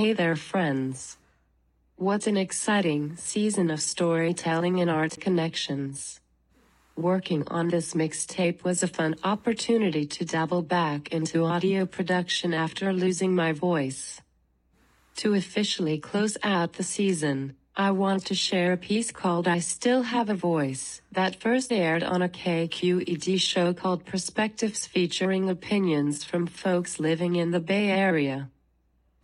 Hey there, friends. What an exciting season of storytelling and art connections. Working on this mixtape was a fun opportunity to dabble back into audio production after losing my voice. To officially close out the season, I want to share a piece called I Still Have a Voice that first aired on a KQED show called Perspectives featuring opinions from folks living in the Bay Area.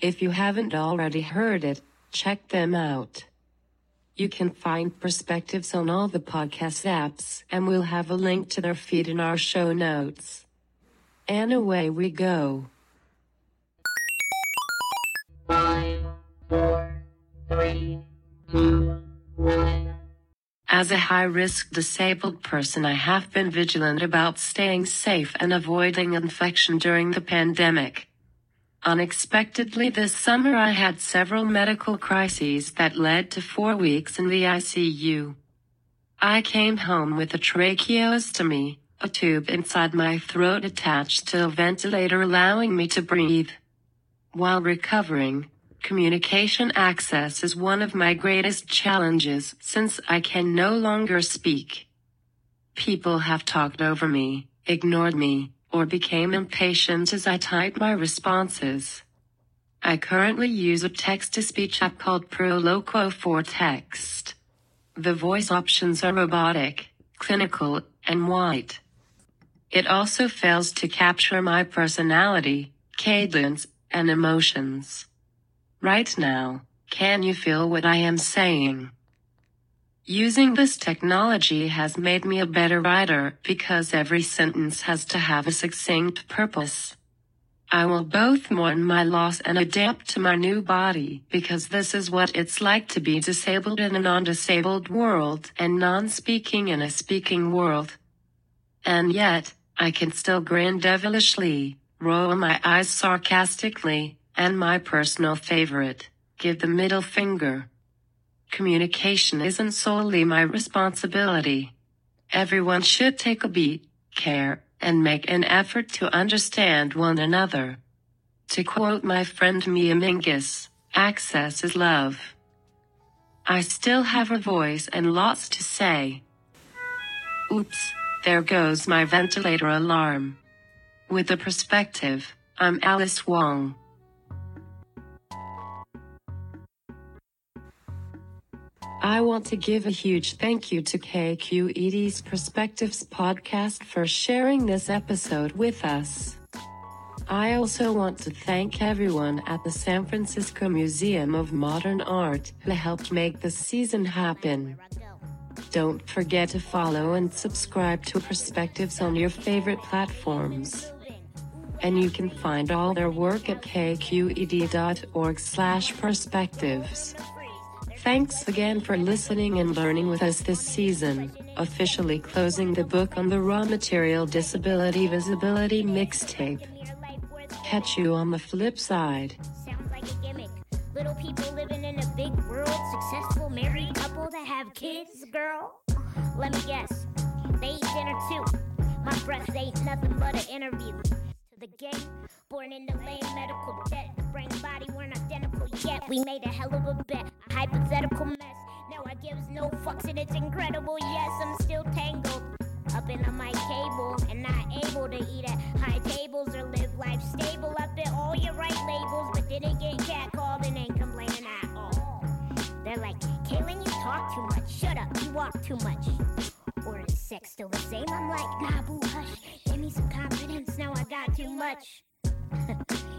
If you haven't already heard it, check them out. You can find Perspectives on all the podcast apps, and we'll have a link to their feed in our show notes. And away we go. Five, four, three, two, one. As a high risk disabled person, I have been vigilant about staying safe and avoiding infection during the pandemic. Unexpectedly this summer I had several medical crises that led to four weeks in the ICU. I came home with a tracheostomy, a tube inside my throat attached to a ventilator allowing me to breathe. While recovering, communication access is one of my greatest challenges since I can no longer speak. People have talked over me, ignored me, or became impatient as I typed my responses. I currently use a text to speech app called Proloquo4Text. The voice options are robotic, clinical, and white. It also fails to capture my personality, cadence, and emotions. Right now, can you feel what I am saying? Using this technology has made me a better writer because every sentence has to have a succinct purpose. I will both mourn my loss and adapt to my new body because this is what it's like to be disabled in a non-disabled world and non-speaking in a speaking world. And yet, I can still grin devilishly, roll my eyes sarcastically, and my personal favorite, give the middle finger. Communication isn't solely my responsibility. Everyone should take a beat, care, and make an effort to understand one another. To quote my friend Mia Mingus, access is love. I still have a voice and lots to say. Oops, there goes my ventilator alarm. With a perspective, I'm Alice Wong. I want to give a huge thank you to KQED's Perspectives podcast for sharing this episode with us. I also want to thank everyone at the San Francisco Museum of Modern Art who helped make this season happen. Don't forget to follow and subscribe to Perspectives on your favorite platforms. And you can find all their work at kqed.org slash perspectives. Thanks again for listening and learning with us this season, officially closing the book on the raw material disability visibility mixtape. Catch you on the flip side. Sounds like a gimmick. Little people living in a big world, successful married couple that have kids, girl. Let me guess, they eat dinner too. My breath ain't nothing but an interview. The game, born in the lane, medical debt. Brain body weren't identical yet. We made a hell of a bet, a hypothetical mess. Now I gives no fucks and it's incredible. Yes, I'm still tangled up in my cable and not able to eat at high tables or live life stable. I fit all your right labels, but didn't get catcalled and ain't complaining at all. They're like, Kaylin, you talk too much. Shut up, you walk too much. Or is sex still the same? I'm like, nah, boo, much.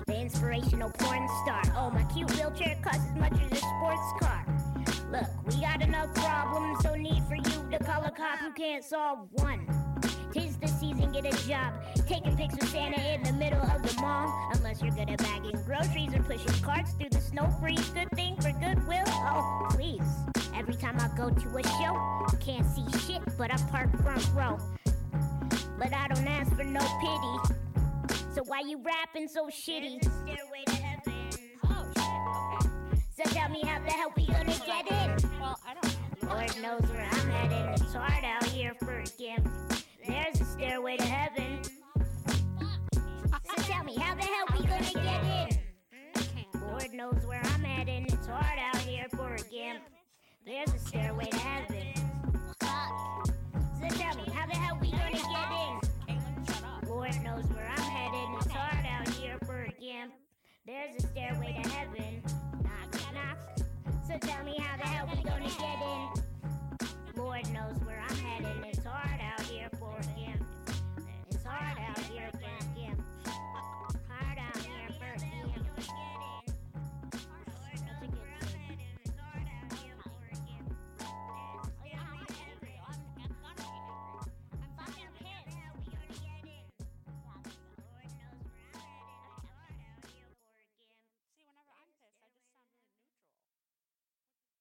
the inspirational porn star. Oh, my cute wheelchair costs as much as a sports car. Look, we got enough problems, so need for you to call a cop who can't solve one. Tis the season, get a job. Taking pics with Santa in the middle of the mall. Unless you're good at bagging groceries or pushing carts through the snow freeze. Good thing for goodwill. Oh, please. Every time I go to a show, can't see shit, but I park front row. But I don't ask for no pity. So why you rapping so shitty? Stairway to heaven. Oh shit. Okay. So tell me how the hell we gonna get in? Well, I don't know. Lord knows where I'm headed. It's hard out here for a gift. There's a stairway to heaven. So tell me how the hell we gonna get in? Lord knows where I'm heading. It's hard out here for a gimp. There's a stairway to heaven. There's a